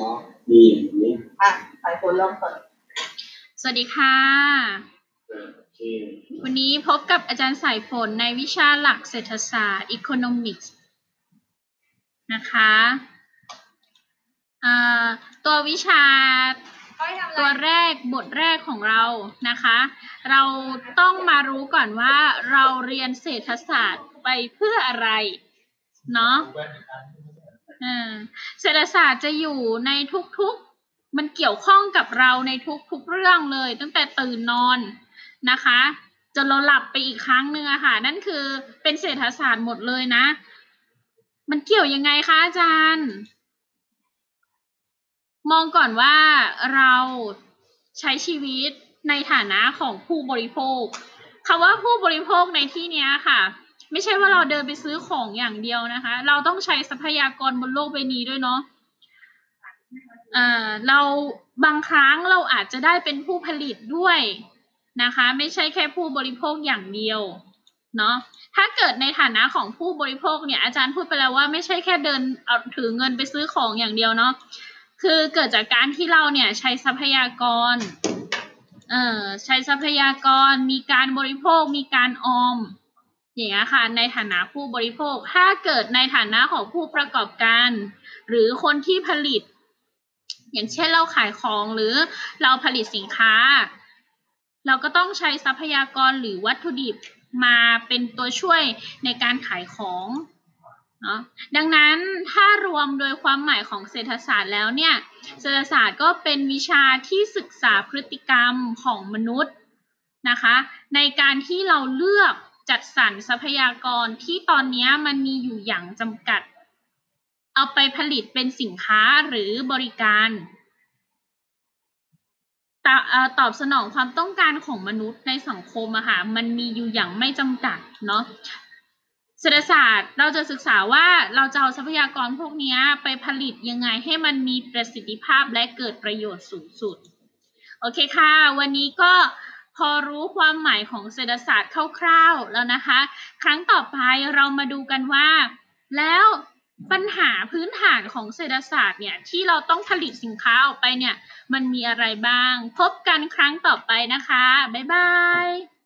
ซอฟดีอย่างนี้อะสายฝนเริ่มเปิดสวัสดีค่ะเออโอเควันนี้พบกับอาจารย์สายฝนในวิชาหลักเศรษฐศาสตร์ Economics นะคะอ่าตัววิชาตัวแรกบทแรกของเรานะคะ เราต้องมารู้ก่อนว่าเราเรียนเศรษฐศาสตร์ไปเพื่ออะไร เนาะอ่า เศรษฐศาสตร์จะอยู่ในทุกๆ มันเกี่ยวข้องกับเราในทุกๆเรื่องเลย ตั้งแต่ตื่นนอนนะคะจนเราหลับไปอีกครั้งหนึ่งอะค่ะ นั่นคือเป็นเศรษฐศาสตร์หมดเลยนะ มันเกี่ยวยังไงคะอาจารย์ มองก่อนว่าเราใช้ชีวิตในฐานะของผู้บริโภคคำว่าผู้บริโภคในที่นี้ค่ะ ไม่ใช่ว่าเราเดินไปซื้อของอย่างเดียวนะคะ เราต้องใช้ทรัพยากรบนโลกใบนี้ด้วยเนาะเอ่อเราบางครั้งเราอาจจะได้เป็นผู้ผลิตด้วยนะคะ ไม่ใช่แค่ผู้บริโภคอย่างเดียวเนาะถ้าเกิดในฐานะของผู้บริโภคเนี่ยอาจารย์พูดไปแล้วว่าไม่ใช่แค่เดินเอาถือเงินไปซื้อของอย่างเดียวเนาะคือเกิดจากการที่เราเนี่ยใช้ทรัพยากรเอ่อใช้ทรัพยากรมีการบริโภคมีการออม อย่างเงี้ยค่ะในฐานะผู้บริโภค ถ้าเกิดในฐานะของผู้ประกอบการ หรือคนที่ผลิต อย่างเช่นเราขายของหรือเราผลิตสินค้า เราก็ต้องใช้ทรัพยากรหรือวัตถุดิบมาเป็นตัวช่วยในการขายของเนาะดังนั้นถ้ารวมโดยความหมายของเศรษฐศาสตร์แล้วเนี่ยเศรษฐศาสตร์ก็เป็นวิชาที่ศึกษาพฤติกรรมของมนุษย์นะคะ ในการที่เราเลือก จัดสรรทรัพยากรที่ตอนนี้มันมีอยู่อย่างจำกัด เอาไปผลิตเป็นสินค้าหรือบริการตอเอ่อตอบสนองความต้องการของมนุษย์ในสังคมอะค่ะมันมีอยู่อย่างไม่จำกัดเนาะเศรษฐศาสตร์เราจะศึกษาว่าเราจะเอาทรัพยากรพวกนี้ไปผลิตยังไงให้มันมีประสิทธิภาพและเกิดประโยชน์สูงสุด โอเคค่ะ วันนี้ก็ พอรู้ความหมายของเศรษฐศาสตร์คร่าวๆแล้วนะคะ ครั้งต่อไปเรามาดูกันว่า แล้วปัญหาพื้นฐานของเศรษฐศาสตร์เนี่ยที่เราต้องผลิตสินค้าออกไปเนี่ย มันมีอะไรบ้าง พบกันครั้งต่อไปนะคะ บ๊ายบาย